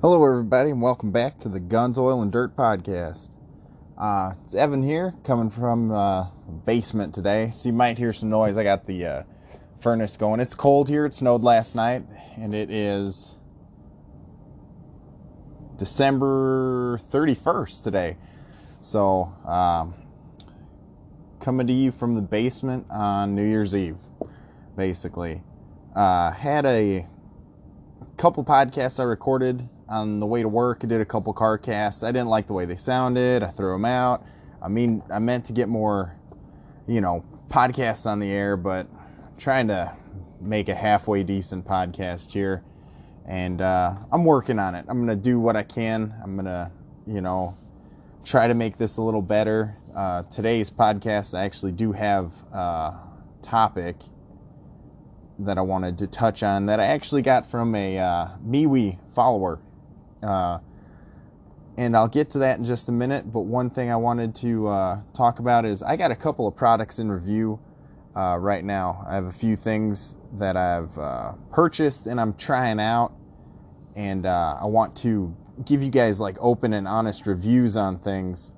Hello, everybody, and welcome back to the Guns, Oil, and Dirt podcast. Uh, it's Evan here, coming from uh, basement today. So you might hear some noise. I got the uh, furnace going. It's cold here. It snowed last night, and it is December 31st today. So, um, coming to you from the basement on New Year's Eve, basically. Uh, had a couple podcasts I recorded on the way to work. I did a couple car casts. I didn't like the way they sounded. I threw them out. I mean, I meant to get more, you know, podcasts on the air, but trying to make a halfway decent podcast here. And uh, I'm working on it. I'm going to do what I can. I'm going to, you know, try to make this a little better. Uh, today's podcast, I actually do have a topic that I wanted to touch on that I actually got from a uh, MeWe follower. Uh, and I'll get to that in just a minute. But one thing I wanted to uh, talk about is I got a couple of products in review uh, right now. I have a few things that I've uh, purchased and I'm trying out, and uh, I want to give you guys like open and honest reviews on things.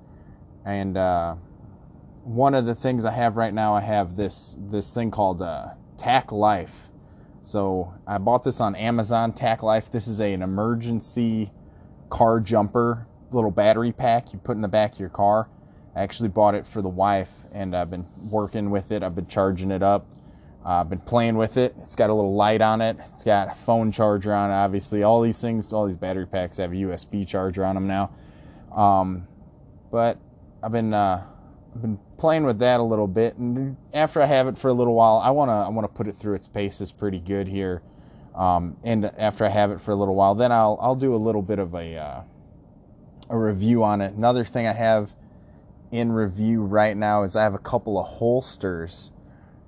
And uh, one of the things I have right now, I have this this thing called uh, Tack Life. So I bought this on Amazon. Tack Life. This is a, an emergency car jumper little battery pack you put in the back of your car. I actually bought it for the wife, and I've been working with it. I've been charging it up. Uh, I've been playing with it. It's got a little light on it. It's got a phone charger on it. Obviously, all these things, all these battery packs have a USB charger on them now. Um, but I've been uh, I've been playing with that a little bit, and after I have it for a little while, I wanna I wanna put it through its paces pretty good here. Um, and after I have it for a little while, then I'll I'll do a little bit of a uh, a review on it. Another thing I have in review right now is I have a couple of holsters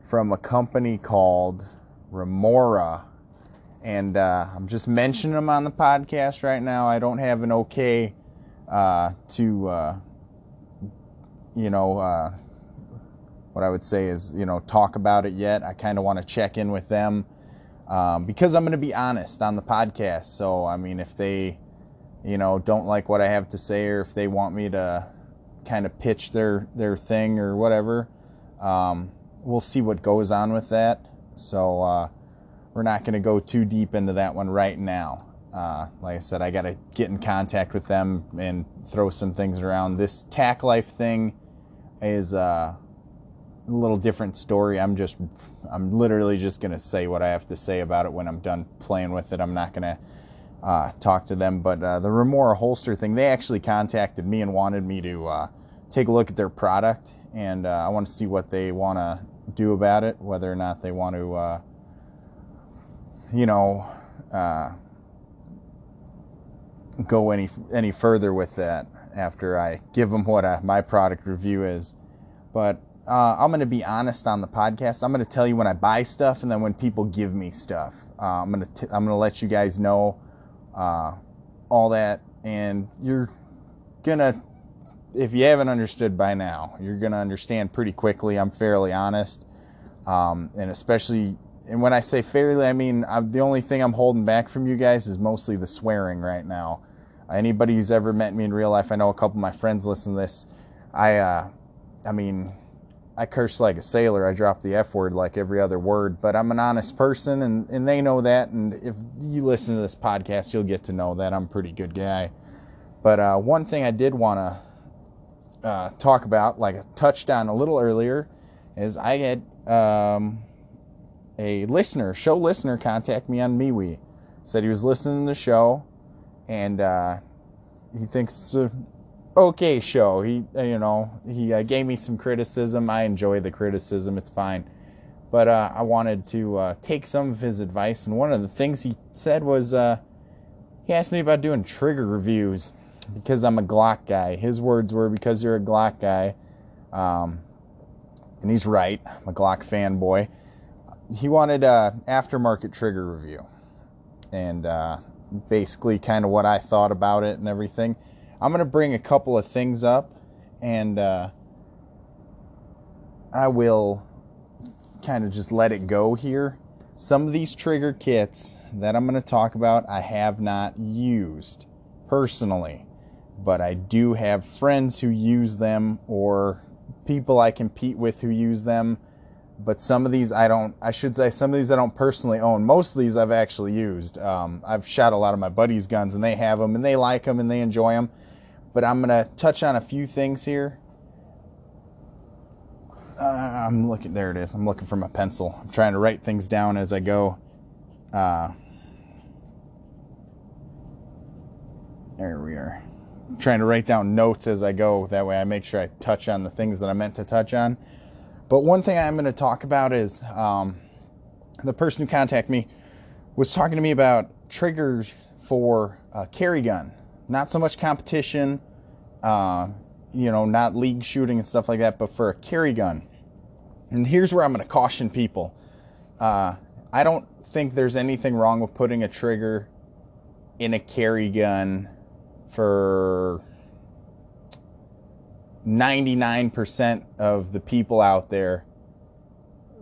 from a company called Remora, and uh, I'm just mentioning them on the podcast right now. I don't have an okay uh, to uh, you know uh, what I would say is you know talk about it yet. I kind of want to check in with them um, because I'm going to be honest on the podcast. So I mean, if they you know don't like what I have to say, or if they want me to kind of pitch their their thing or whatever, um, we'll see what goes on with that. So uh, we're not going to go too deep into that one right now. Uh, like I said, I got to get in contact with them and throw some things around. This Tack Life thing is uh, a little different story. I'm just, I'm literally just gonna say what I have to say about it when I'm done playing with it. I'm not gonna uh, talk to them. But uh, the Remora holster thing, they actually contacted me and wanted me to uh, take a look at their product, and uh, I want to see what they want to do about it, whether or not they want to, uh, you know, uh, go any any further with that after I give them what my product review is. But uh, I'm going to be honest on the podcast. I'm going to tell you when I buy stuff and then when people give me stuff. Uh, I'm going to I'm going to let you guys know uh, all that, and you're gonna if you haven't understood by now, you're gonna understand pretty quickly. I'm fairly honest, um, and especially and when I say fairly, I mean I'm, the only thing I'm holding back from you guys is mostly the swearing right now. Anybody who's ever met me in real life, I know a couple of my friends listen to this. I, uh, I mean, I curse like a sailor. I drop the F word like every other word, but I'm an honest person and, and they know that. And if you listen to this podcast, you'll get to know that I'm a pretty good guy. But uh, one thing I did want to uh, talk about, like I touched on a little earlier, is I had um, a listener, show listener, contact me on MeWe. Said he was listening to the show and uh, he thinks it's a okay show. He, you know, he uh, gave me some criticism. I enjoy the criticism; it's fine. But uh, I wanted to uh, take some of his advice, and one of the things he said was uh, he asked me about doing trigger reviews because I'm a Glock guy. His words were, "Because you're a Glock guy," um, and he's right. I'm a Glock fanboy. He wanted a aftermarket trigger review, and uh, basically kind of what I thought about it and everything. I'm going to bring a couple of things up and uh, I will kind of just let it go here. Some of these trigger kits that I'm going to talk about, I have not used personally, but I do have friends who use them or people I compete with who use them. But some of these I don't, I should say, some of these I don't personally own. Most of these I've actually used. Um, I've shot a lot of my buddies' guns and they have them and they like them and they enjoy them. But I'm going to touch on a few things here uh, I'm looking. There it is. I'm looking for my pencil. I'm trying to write things down as I go. Uh, there we are. I'm trying to write down notes as I go. That way, I make sure I touch on the things that I meant to touch on. But one thing I'm going to talk about is um, the person who contacted me was talking to me about triggers for a carry gun. Not so much competition. Uh, you know, not league shooting and stuff like that, but for a carry gun. And here's where I'm going to caution people. Uh, I don't think there's anything wrong with putting a trigger in a carry gun for 99% of the people out there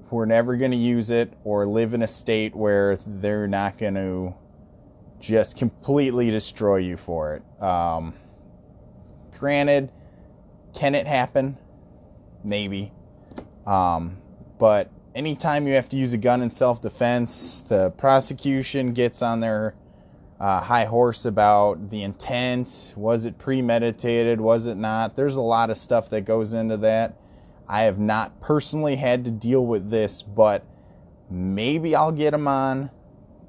who are never going to use it or live in a state where they're not going to just completely destroy you for it. Um, granted, can it happen? Maybe. Um, but anytime you have to use a gun in self defense, the prosecution gets on their uh, high horse about the intent. Was it premeditated? Was it not? There's a lot of stuff that goes into that. I have not personally had to deal with this, but maybe I'll get them on.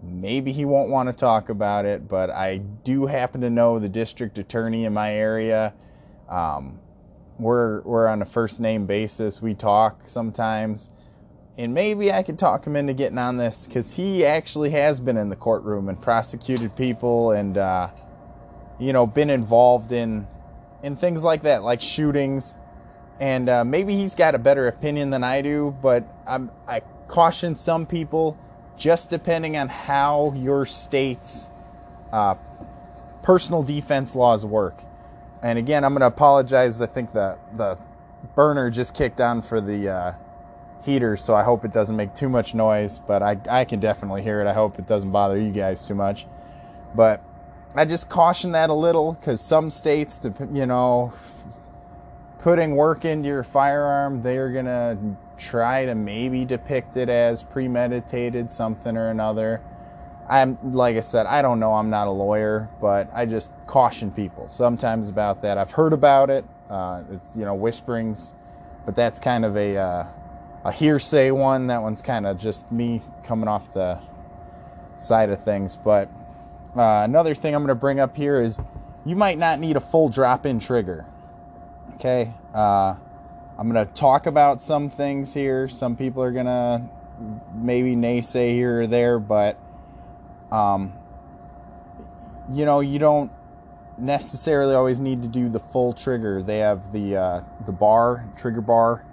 Maybe he won't want to talk about it, but I do happen to know the district attorney in my area. Um, we're we're on a first name basis. We talk sometimes, and maybe I could talk him into getting on this because he actually has been in the courtroom and prosecuted people, and uh, you know, been involved in in things like that, like shootings. And uh, maybe he's got a better opinion than I do, but I'm, I caution some people just depending on how your state's uh, personal defense laws work and again, I'm going to apologize. I think the the burner just kicked on for the uh, heater, so I hope it doesn't make too much noise. But I I can definitely hear it. I hope it doesn't bother you guys too much. But I just caution that a little because some states, you know, putting work into your firearm, they are gonna try to maybe depict it as premeditated something or another. I'm like I said, I don't know. I'm not a lawyer, but I just caution people sometimes about that. I've heard about it. Uh, it's you know whisperings, but that's kind of a uh, a hearsay one. That one's kind of just me coming off the side of things. But uh, another thing I'm going to bring up here is you might not need a full drop-in trigger. Okay, uh, I'm going to talk about some things here. Some people are going to maybe naysay here or there, but um, you know, you don't necessarily always need to do the full trigger. They have the uh, the bar trigger bar,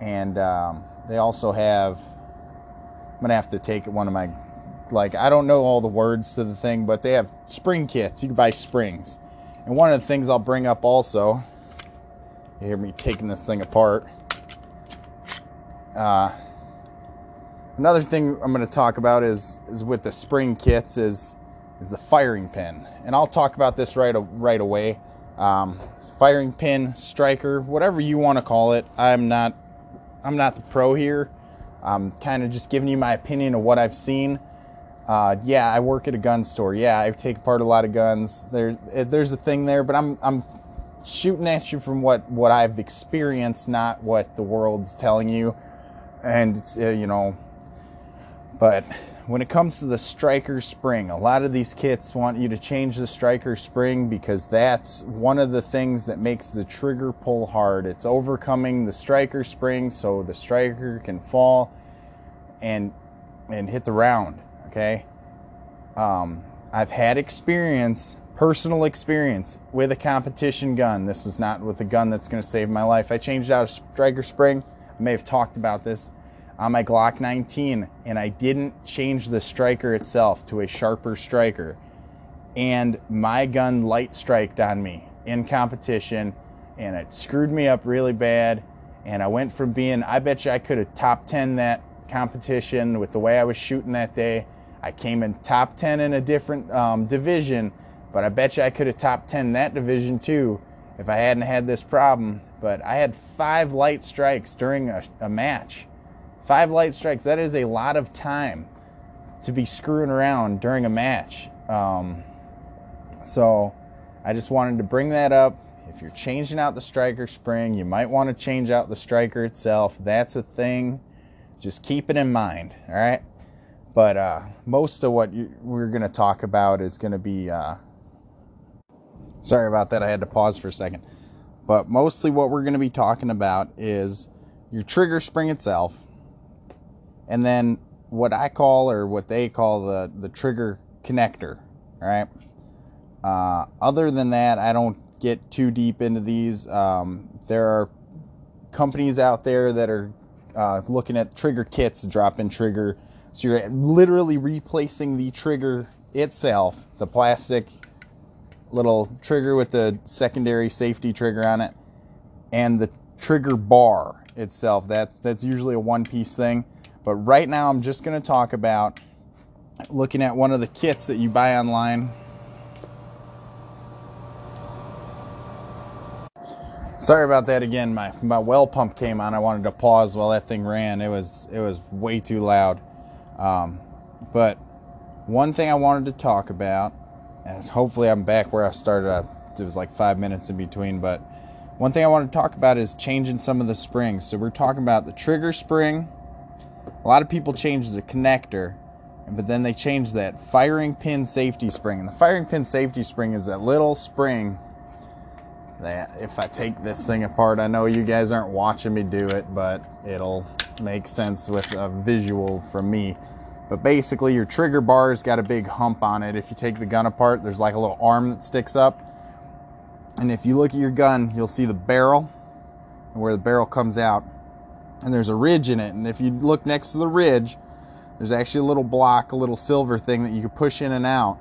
and um, they also have. I'm gonna have to take one of my like I don't know all the words to the thing, but they have spring kits. You can buy springs, and one of the things I'll bring up also. You hear me taking this thing apart. Uh, Another thing I'm going to talk about is is with the spring kits is is the firing pin, and I'll talk about this right right away. Um, firing pin, striker, whatever you want to call it. I'm not I'm not the pro here. I'm kind of just giving you my opinion of what I've seen. Uh, yeah, I work at a gun store. Yeah, I take apart a lot of guns. There, there's a thing there, but I'm I'm shooting at you from what what I've experienced, not what the world's telling you. And it's, uh, you know, but when it comes to the striker spring, a lot of these kits want you to change the striker spring because that's one of the things that makes the trigger pull hard. It's overcoming the striker spring so the striker can fall and and hit the round. Okay. Um, I've had experience, personal experience with a competition gun. This is not with a gun that's going to save my life. I changed out a striker spring. I may have talked about this on my Glock 19 and I didn't change the striker itself to a sharper striker. And my gun light striked on me in competition and it screwed me up really bad. And I went from being, I bet you I could have top 10 that competition with the way I was shooting that day. I came in top 10 in a different um, division, but I bet you I could have top 10 that division too if I hadn't had this problem. But I had five light strikes during a, a match. Five light strikes, that is a lot of time to be screwing around during a match. Um, so I just wanted to bring that up. If you're changing out the striker spring, you might want to change out the striker itself. That's a thing. Just keep it in mind, all right? But uh, most of what you, we're going to talk about is going to be. Uh, sorry about that. I had to pause for a second. But mostly what we're going to be talking about is your trigger spring itself, and then what I call or what they call the, the trigger connector. All right. Uh, other than that, I don't get too deep into these. Um, there are companies out there that are uh, looking at trigger kits, drop in trigger so you're literally replacing the trigger itself, the plastic little trigger with the secondary safety trigger on it, and the trigger bar itself. That's that's usually a one-piece thing. But right now I'm just going to talk about looking at one of the kits that you buy online. Sorry about that again. My my well pump came on. I wanted to pause while that thing ran. It was it was way too loud. Um, but one thing I wanted to talk about, and hopefully I'm back where I started. it was like five minutes in between, but one thing I want to talk about is changing some of the springs. So we're talking about the trigger spring. A lot of people change the connector, but then they change that firing pin safety spring. And the firing pin safety spring is that little spring that if I take this thing apart, I know you guys aren't watching me do it, but it'll make sense with a visual from me. But basically, your trigger bar's got a big hump on it. If you take the gun apart, there's like a little arm that sticks up. And if you look at your gun, you'll see the barrel and where the barrel comes out. And there's a ridge in it. And if you look next to the ridge, there's actually a little block, a little silver thing that you can push in and out.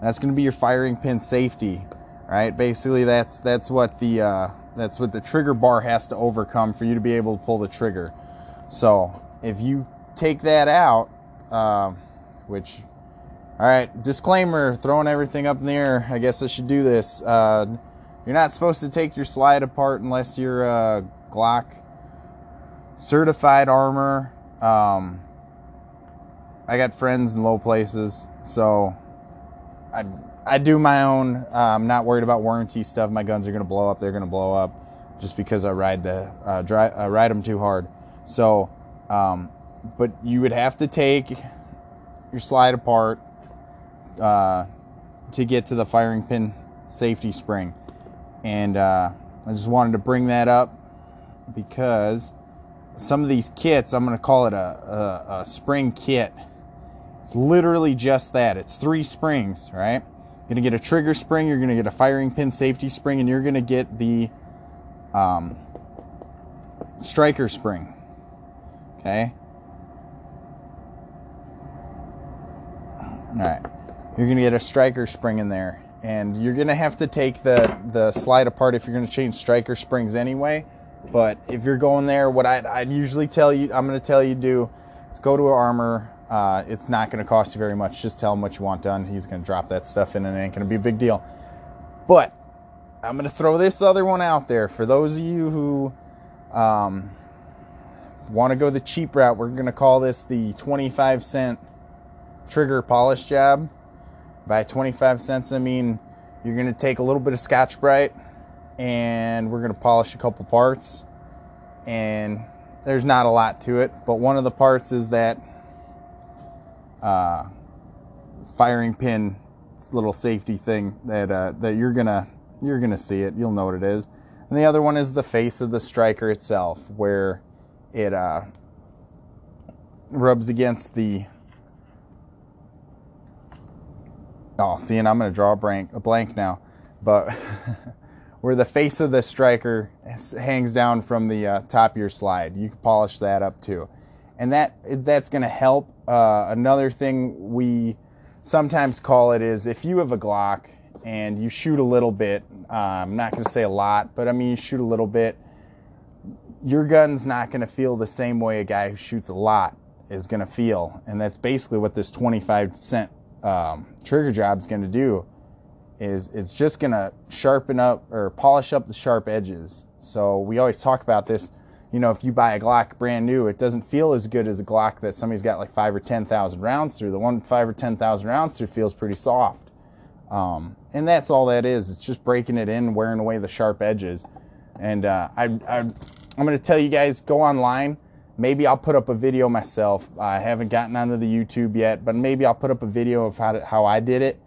That's going to be your firing pin safety, right? Basically, that's that's what the uh, that's what the trigger bar has to overcome for you to be able to pull the trigger. So if you take that out, uh, which, all right, disclaimer, throwing everything up in the air. I guess I should do this. Uh, you're not supposed to take your slide apart unless you're a Glock certified armor. Um, I got friends in low places, so I I do my own. Uh, I'm not worried about warranty stuff. My guns are to blow up. They're to blow up just because I ride the uh, I ride them too hard. So, um, but you would have to take your slide apart uh, to get to the firing pin safety spring, and uh, I just wanted to bring that up because some of these kits, I'm going to call it a, a, a spring kit. It's literally just that. It's three springs, right? You're going to get a trigger spring, you're going to get a firing pin safety spring, and you're going to get the um, striker spring. Okay? All right. You're going to get a striker spring in there. And you're going to have to take the, the slide apart if you're going to change striker springs anyway. But if you're going there, what I'd, I'd usually tell you, I'm going to tell you do is go to armor uh, it's not going to cost you very much. Just tell him what you want done. He's going to drop that stuff in and it ain't going to be a big deal. But I'm going to throw this other one out there for those of you who um, want to go the cheap route. We're going to call this the 25 cent trigger polish job. By 25 cents, I mean you're going to take a little bit of Scotch Brite and we're going to polish a couple parts. And there's not a lot to it, but one of the parts is that uh, firing pin little safety thing that uh, that you're gonna you're gonna see it. You'll know what it is. And the other one is the face of the striker itself, where it uh, rubs against the. Oh, see, and I'm gonna draw a blank a blank now, but where the face of the striker hangs down from the uh, top of your slide, you can polish that up too, and that that's gonna help. Uh, another thing we sometimes call it is if you have a Glock and you shoot a little bit, uh, I'm not going to say a lot, but I mean, you shoot a little bit, your gun's not going to feel the same way a guy who shoots a lot is going to feel. And that's basically what this 25 cent um, trigger job is going to do is it's just going to sharpen up or polish up the sharp edges. So we always talk about this. You know, if you buy a Glock brand new, it doesn't feel as good as a Glock that somebody's got like five or 10,000 rounds through. The one five or 10,000 rounds through feels pretty soft. Um, and that's all that is. It's just breaking it in, wearing away the sharp edges. And uh, I, I, I'm going to tell you guys go online. Maybe I'll put up a video myself. I haven't gotten onto the YouTube yet, but maybe I'll put up a video of how, to, how I did it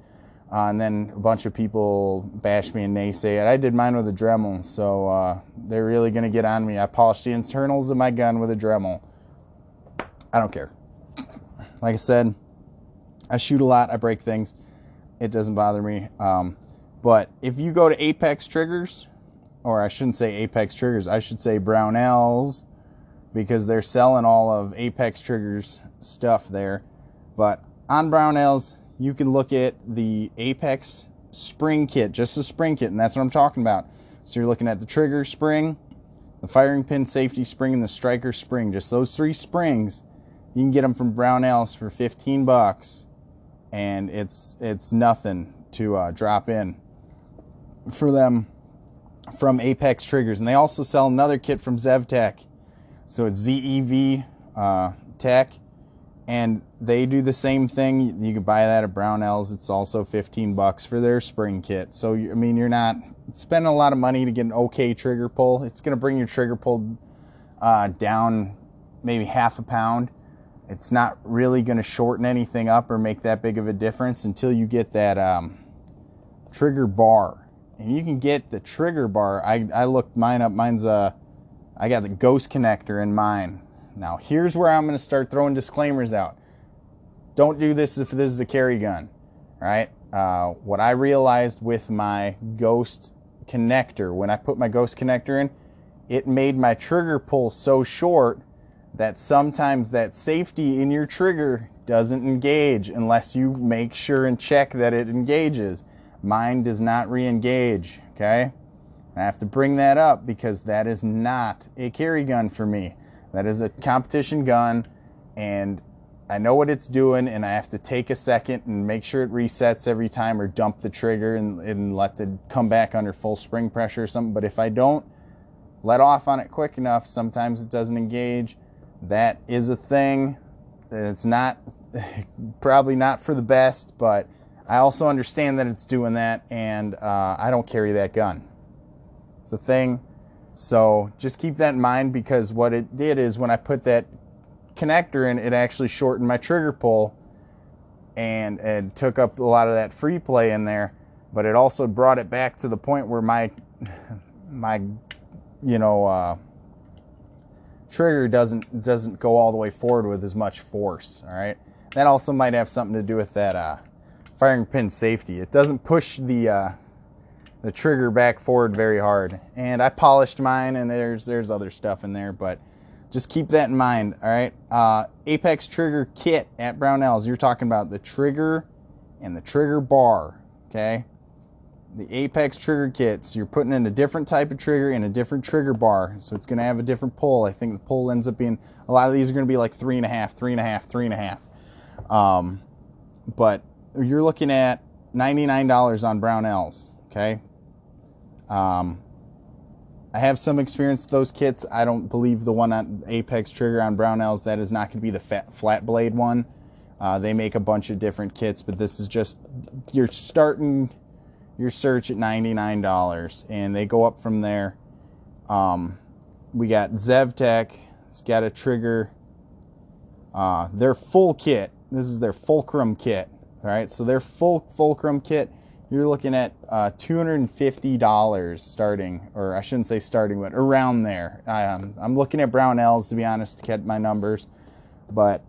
uh, and then a bunch of people bash me and naysay it. I did mine with a Dremel, so uh, they're really going to get on me. I polished the internals of my gun with a Dremel. I don't care. Like I said, I shoot a lot, I break things. It doesn't bother me. Um, but if you go to Apex Triggers, or I shouldn't say Apex Triggers, I should say Brownells, because they're selling all of Apex Triggers stuff there. But on Brownells, you can look at the Apex spring kit, just the spring kit, and that's what I'm talking about. So you're looking at the trigger spring, the firing pin safety spring, and the striker spring. Just those three springs, you can get them from Brownells for 15 bucks, and it's it's nothing to uh, drop in for them from Apex Triggers. And they also sell another kit from ZevTech. So it's ZEV uh, Tech and they do the same thing. You can buy that at Brownells. It's also 15 bucks for their spring kit. So I mean, you're not spending a lot of money to get an okay trigger pull. It's going to bring your trigger pull uh, down maybe half a pound. It's not really going to shorten anything up or make that big of a difference until you get that um, trigger bar. And you can get the trigger bar. I, I looked mine up. Mine's a, I got the ghost connector in mine now, here's where I'm going to start throwing disclaimers out. Don't do this if this is a carry gun, right? Uh, what I realized with my Ghost connector, when I put my Ghost connector in, it made my trigger pull so short that sometimes that safety in your trigger doesn't engage unless you make sure and check that it engages. Mine does not re-engage, okay? I have to bring that up because that is not a carry gun for me. That is a competition gun, and I know what it's doing, and I have to take a second and make sure it resets every time or dump the trigger and, and let it come back under full spring pressure or something. But if I don't let off on it quick enough, sometimes it doesn't engage. That is a thing. It's not probably not for the best, but I also understand that it's doing that, and uh, I don't carry that gun. It's a thing. So just keep that in mind because what it did is when I put that connector in, it actually shortened my trigger pull and it took up a lot of that free play in there. But it also brought it back to the point where my my you know uh, trigger doesn't doesn't go all the way forward with as much force. All right, that also might have something to do with that uh, firing pin safety. It doesn't push the uh, the trigger back forward very hard. And I polished mine, and there's there's other stuff in there, but just keep that in mind. All right, uh, Apex trigger kit at Brownells. You're talking about the trigger and the trigger bar. Okay, the Apex trigger kits. You're putting in a different type of trigger and a different trigger bar, so it's going to have a different pull. I think the pull ends up being a lot of these are going to be like three and a half, three and a half, three and a half. Um, but you're looking at $99 on Brownells. Okay, um, I have some experience with those kits. I don't believe the one on Apex Trigger on Brownells, that is not going to be the fat, flat blade one. Uh, they make a bunch of different kits, but this is just, you're starting your search at $99 and they go up from there. Um, we got ZevTech, it's got a trigger. Uh, their full kit, this is their Fulcrum kit, all right? So their full Fulcrum kit you're looking at uh, $250 starting, or I shouldn't say starting, but around there. Um, I'm looking at Brownells to be honest to get my numbers, but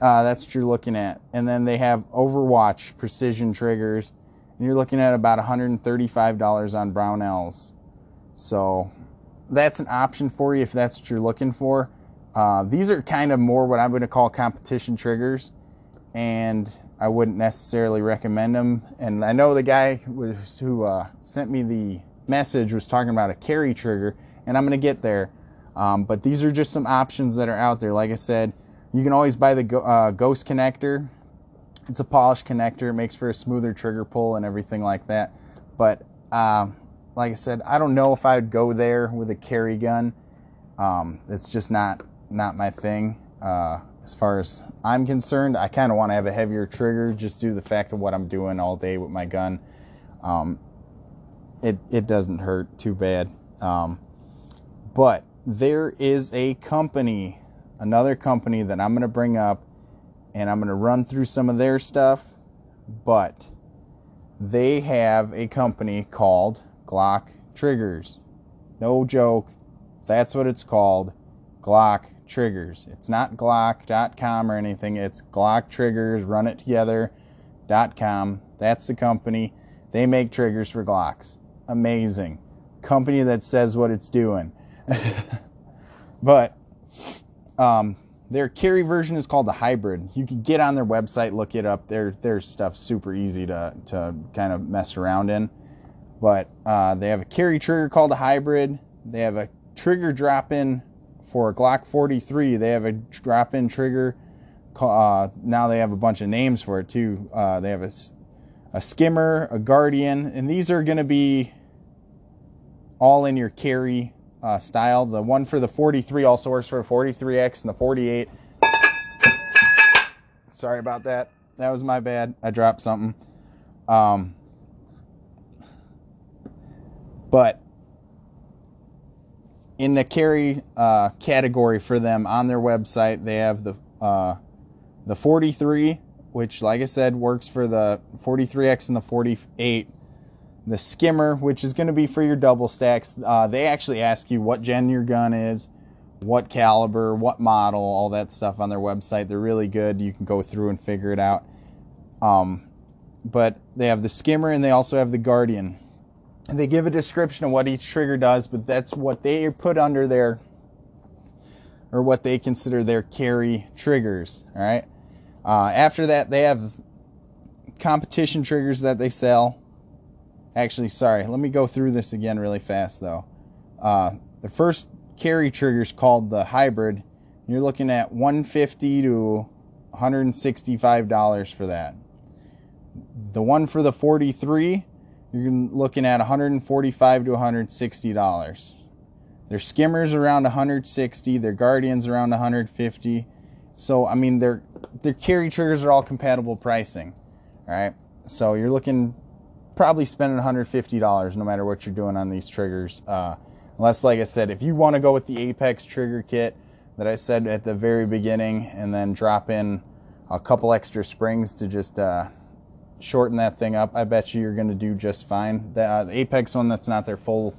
uh, that's what you're looking at. And then they have Overwatch precision triggers, and you're looking at about $135 on Brownells. So that's an option for you if that's what you're looking for. Uh, these are kind of more what I'm going to call competition triggers, and I wouldn't necessarily recommend them. And I know the guy who uh, sent me the message was talking about a carry trigger, and I'm going to get there. Um, but these are just some options that are out there. Like I said, You can always buy the uh, Ghost connector. It's a polished connector. It makes for a smoother trigger pull and everything like that. But um, like I said, I don't know if I would go there with a carry gun. Um, it's just not not my thing. Uh, as far as I'm concerned, I kind of want to have a heavier trigger just due to the fact of what I'm doing all day with my gun. Um, it it doesn't hurt too bad. Um, but there is a company, another company that I'm going to bring up, and I'm going to run through some of their stuff. But they have a company called Glock Triggers. No joke. That's what it's called. Glock Triggers. It's not Glock.com or anything. It's Glock Triggers. Run it together.com. That's the company. They make triggers for Glocks. Amazing. Company that says what it's doing. but um, their carry version is called the hybrid. You can get on their website, look it up. Their their stuff's super easy to to kind of mess around in. But uh, they have a carry trigger called a hybrid. They have a trigger drop in for a Glock 43. They have a drop in trigger. Uh, now they have a bunch of names for it too. Uh, they have a, a skimmer, a guardian, and these are going to be all in your carry uh, style. The one for the 43 also works for the 43X and the 48. Sorry about that. That was my bad. I dropped something. Um, but in the carry uh, category for them on their website, they have the uh, the 43, which, like I said, works for the 43X and the 48 the skimmer, which is going to be for your double stacks. Uh, they actually ask you what gen your gun is, what caliber, what model, all that stuff on their website. They're really good. You can go through and figure it out. Um, but they have the skimmer and they also have the guardian. They give a description of what each trigger does, but that's what they put under their or what they consider their carry triggers. All right. Uh, after that, they have competition triggers that they sell. Actually, sorry, let me go through this again really fast though. Uh, the first carry trigger is called the hybrid. You're looking at 150 to 165 dollars for that. The one for the 43, you're looking at 145 to 160 dollars. Their skimmers around 160, their guardians around 150. So I mean, their their carry triggers are all compatible pricing. Right, so you're looking probably spending $150 no matter what you're doing on these triggers. Uh, unless, like I said, if you want to go with the Apex trigger kit that I said at the very beginning and then drop in a couple extra springs to just uh, shorten that thing up, I bet you you're going to do just fine. The, uh, the Apex one, that's not their full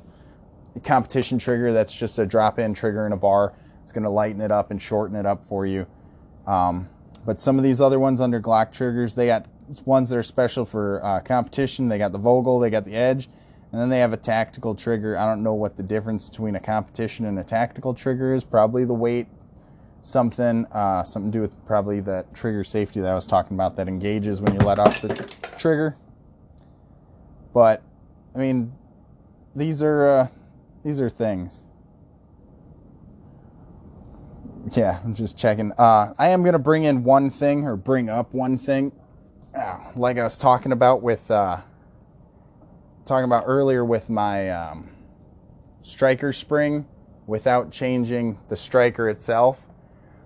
competition trigger, that's just a drop in trigger in a bar. It's going to lighten it up and shorten it up for you. Um, but some of these other ones under Glock triggers, they got ones that are special for uh, competition. They got the Vogel, they got the Edge, and then they have a tactical trigger. I don't know what the difference between a competition and a tactical trigger is. Probably the weight, something, uh, something to do with probably that trigger safety that I was talking about that engages when you let off the trigger. But I mean, these are uh, these are things. Yeah, I'm just checking. Uh, I am gonna bring in one thing or bring up one thing like I was talking about with uh, talking about earlier with my um, striker spring without changing the striker itself.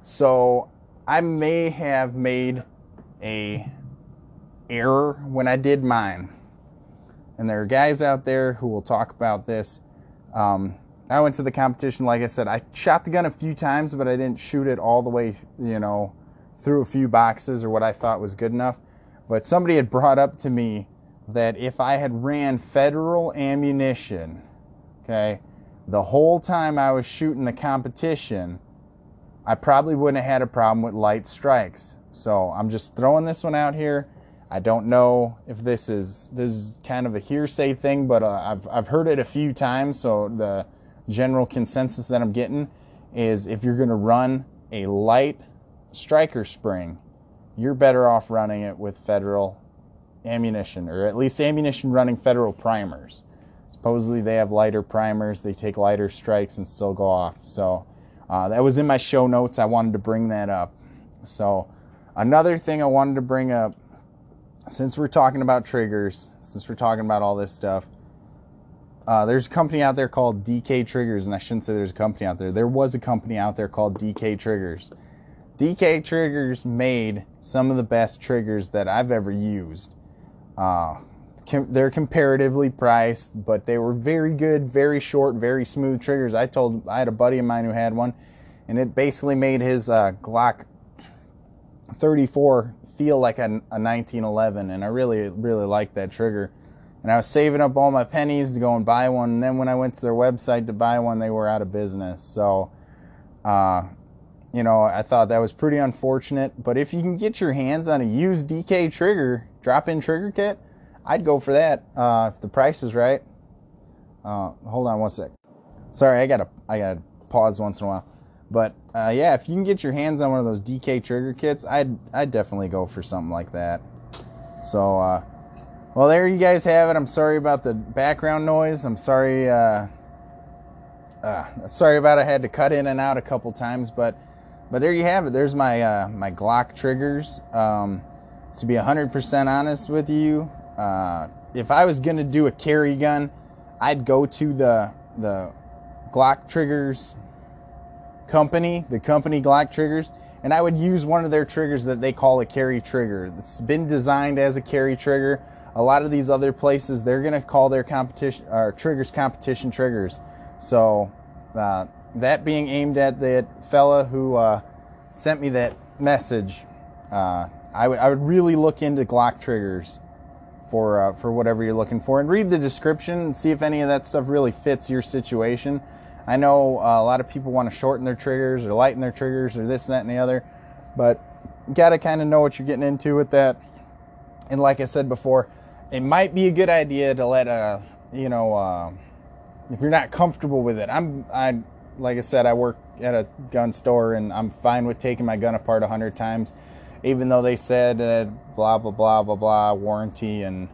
So I may have made a error when I did mine. And there are guys out there who will talk about this. Um, I went to the competition, like I said, I shot the gun a few times, but I didn't shoot it all the way, you know, through a few boxes or what I thought was good enough. But somebody had brought up to me that if I had ran federal ammunition, okay, the whole time I was shooting the competition, I probably wouldn't have had a problem with light strikes. So I'm just throwing this one out here. I don't know if this is this is kind of a hearsay thing, but uh, I've I've heard it a few times. So the general consensus that I'm getting is if you're going to run a light striker spring, you're better off running it with federal ammunition, or at least ammunition running federal primers. Supposedly they have lighter primers, they take lighter strikes and still go off. So uh, that was in my show notes. I wanted to bring that up. So, another thing I wanted to bring up since we're talking about triggers, since we're talking about all this stuff, uh, there's a company out there called DK Triggers, and I shouldn't say there's a company out there. There was a company out there called DK Triggers. DK Triggers made some of the best triggers that I've ever used. Uh, com- they're comparatively priced, but they were very good, very short, very smooth triggers. I told I had a buddy of mine who had one, and it basically made his uh, Glock 34 feel like a, a 1911, and I really, really liked that trigger. And I was saving up all my pennies to go and buy one, and then when I went to their website to buy one, they were out of business. So, uh, you know, I thought that was pretty unfortunate. But if you can get your hands on a used DK trigger, drop-in trigger kit, I'd go for that uh, if the price is right. Uh, hold on one sec. Sorry, I gotta I gotta pause once in a while. But uh, yeah, if you can get your hands on one of those DK trigger kits, I'd I'd definitely go for something like that. So, uh, well, there you guys have it. I'm sorry about the background noise. I'm sorry. Uh, uh, sorry about I had to cut in and out a couple times, but but there you have it. There's my uh, my Glock triggers. Um, to be 100% honest with you, uh, if I was gonna do a carry gun, I'd go to the the Glock triggers company, the company Glock triggers, and I would use one of their triggers that they call a carry trigger. It's been designed as a carry trigger. A lot of these other places, they're gonna call their competition or triggers competition triggers. So uh, that being aimed at that fella who uh, sent me that message, uh, I would I would really look into Glock triggers for uh, for whatever you're looking for and read the description and see if any of that stuff really fits your situation. I know uh, a lot of people want to shorten their triggers or lighten their triggers or this, and that, and the other, but you got to kind of know what you're getting into with that. And like I said before, it might be a good idea to let a, uh, you know, uh, if you're not comfortable with it. I'm, I, like I said, I work at a gun store and I'm fine with taking my gun apart a hundred times, even though they said that blah blah blah blah blah warranty and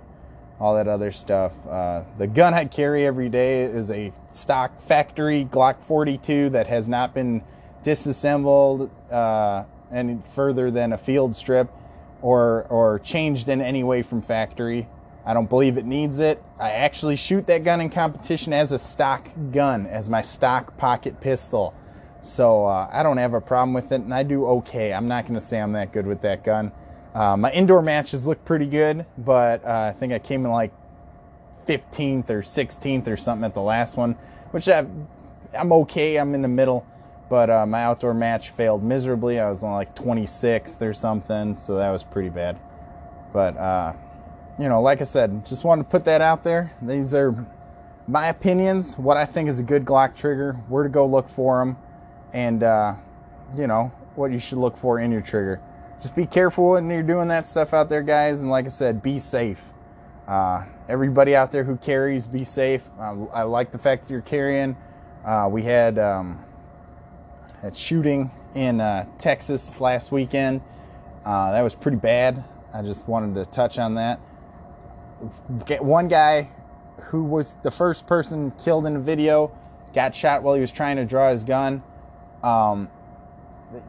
all that other stuff. Uh, the gun I carry every day is a stock factory Glock 42 that has not been disassembled uh, any further than a field strip or or changed in any way from factory. I don't believe it needs it. I actually shoot that gun in competition as a stock gun, as my stock pocket pistol. So uh, I don't have a problem with it, and I do okay. I'm not going to say I'm that good with that gun. Uh, my indoor matches look pretty good, but uh, I think I came in like 15th or 16th or something at the last one, which I, am okay. I'm in the middle, but uh, my outdoor match failed miserably. I was on like 26th or something, so that was pretty bad. But uh, you know, like I said, just wanted to put that out there. These are my opinions, what I think is a good Glock trigger, where to go look for them, and uh, you know what you should look for in your trigger just be careful when you're doing that stuff out there, guys. And like I said, be safe. Uh, everybody out there who carries, be safe. Uh, I like the fact that you're carrying. Uh, we had um, a shooting in uh, Texas last weekend. Uh, that was pretty bad. I just wanted to touch on that. One guy who was the first person killed in the video got shot while he was trying to draw his gun. Um,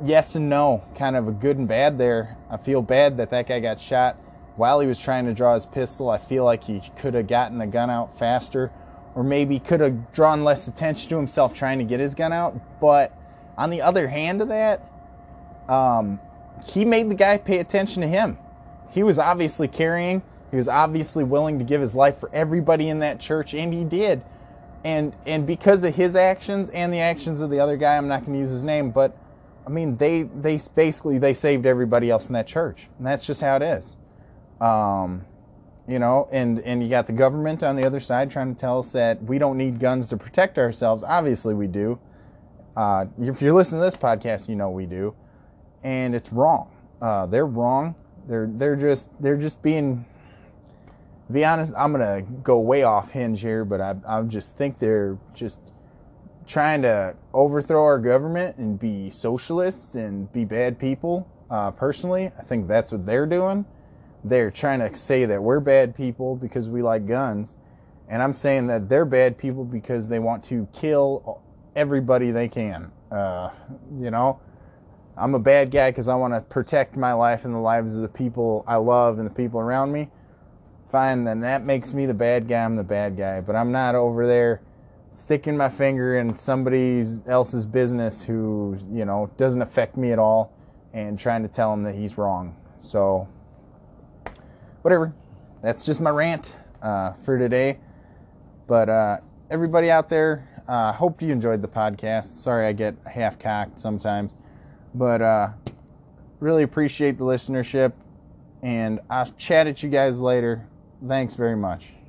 yes and no, kind of a good and bad there. I feel bad that that guy got shot while he was trying to draw his pistol. I feel like he could have gotten the gun out faster, or maybe could have drawn less attention to himself trying to get his gun out. But on the other hand of that, um, he made the guy pay attention to him. He was obviously carrying. He was obviously willing to give his life for everybody in that church, and he did. And and because of his actions and the actions of the other guy, I'm not going to use his name, but I mean, they they basically they saved everybody else in that church, and that's just how it is. Um, you know, and and you got the government on the other side trying to tell us that we don't need guns to protect ourselves. Obviously, we do. Uh, if you're listening to this podcast, you know we do, and it's wrong. Uh, they're wrong. They're they're just they're just being. Be honest, I'm gonna go way off hinge here, but I I just think they're just trying to overthrow our government and be socialists and be bad people. Uh, personally, I think that's what they're doing. They're trying to say that we're bad people because we like guns. And I'm saying that they're bad people because they want to kill everybody they can. Uh, you know, I'm a bad guy because I want to protect my life and the lives of the people I love and the people around me, fine, then that makes me the bad guy. I'm the bad guy. But I'm not over there sticking my finger in somebody else's business who, you know, doesn't affect me at all and trying to tell him that he's wrong. So, whatever. That's just my rant uh, for today. But uh, everybody out there, uh, hope you enjoyed the podcast. Sorry I get half cocked sometimes. But uh, really appreciate the listenership. And I'll chat at you guys later. Thanks very much.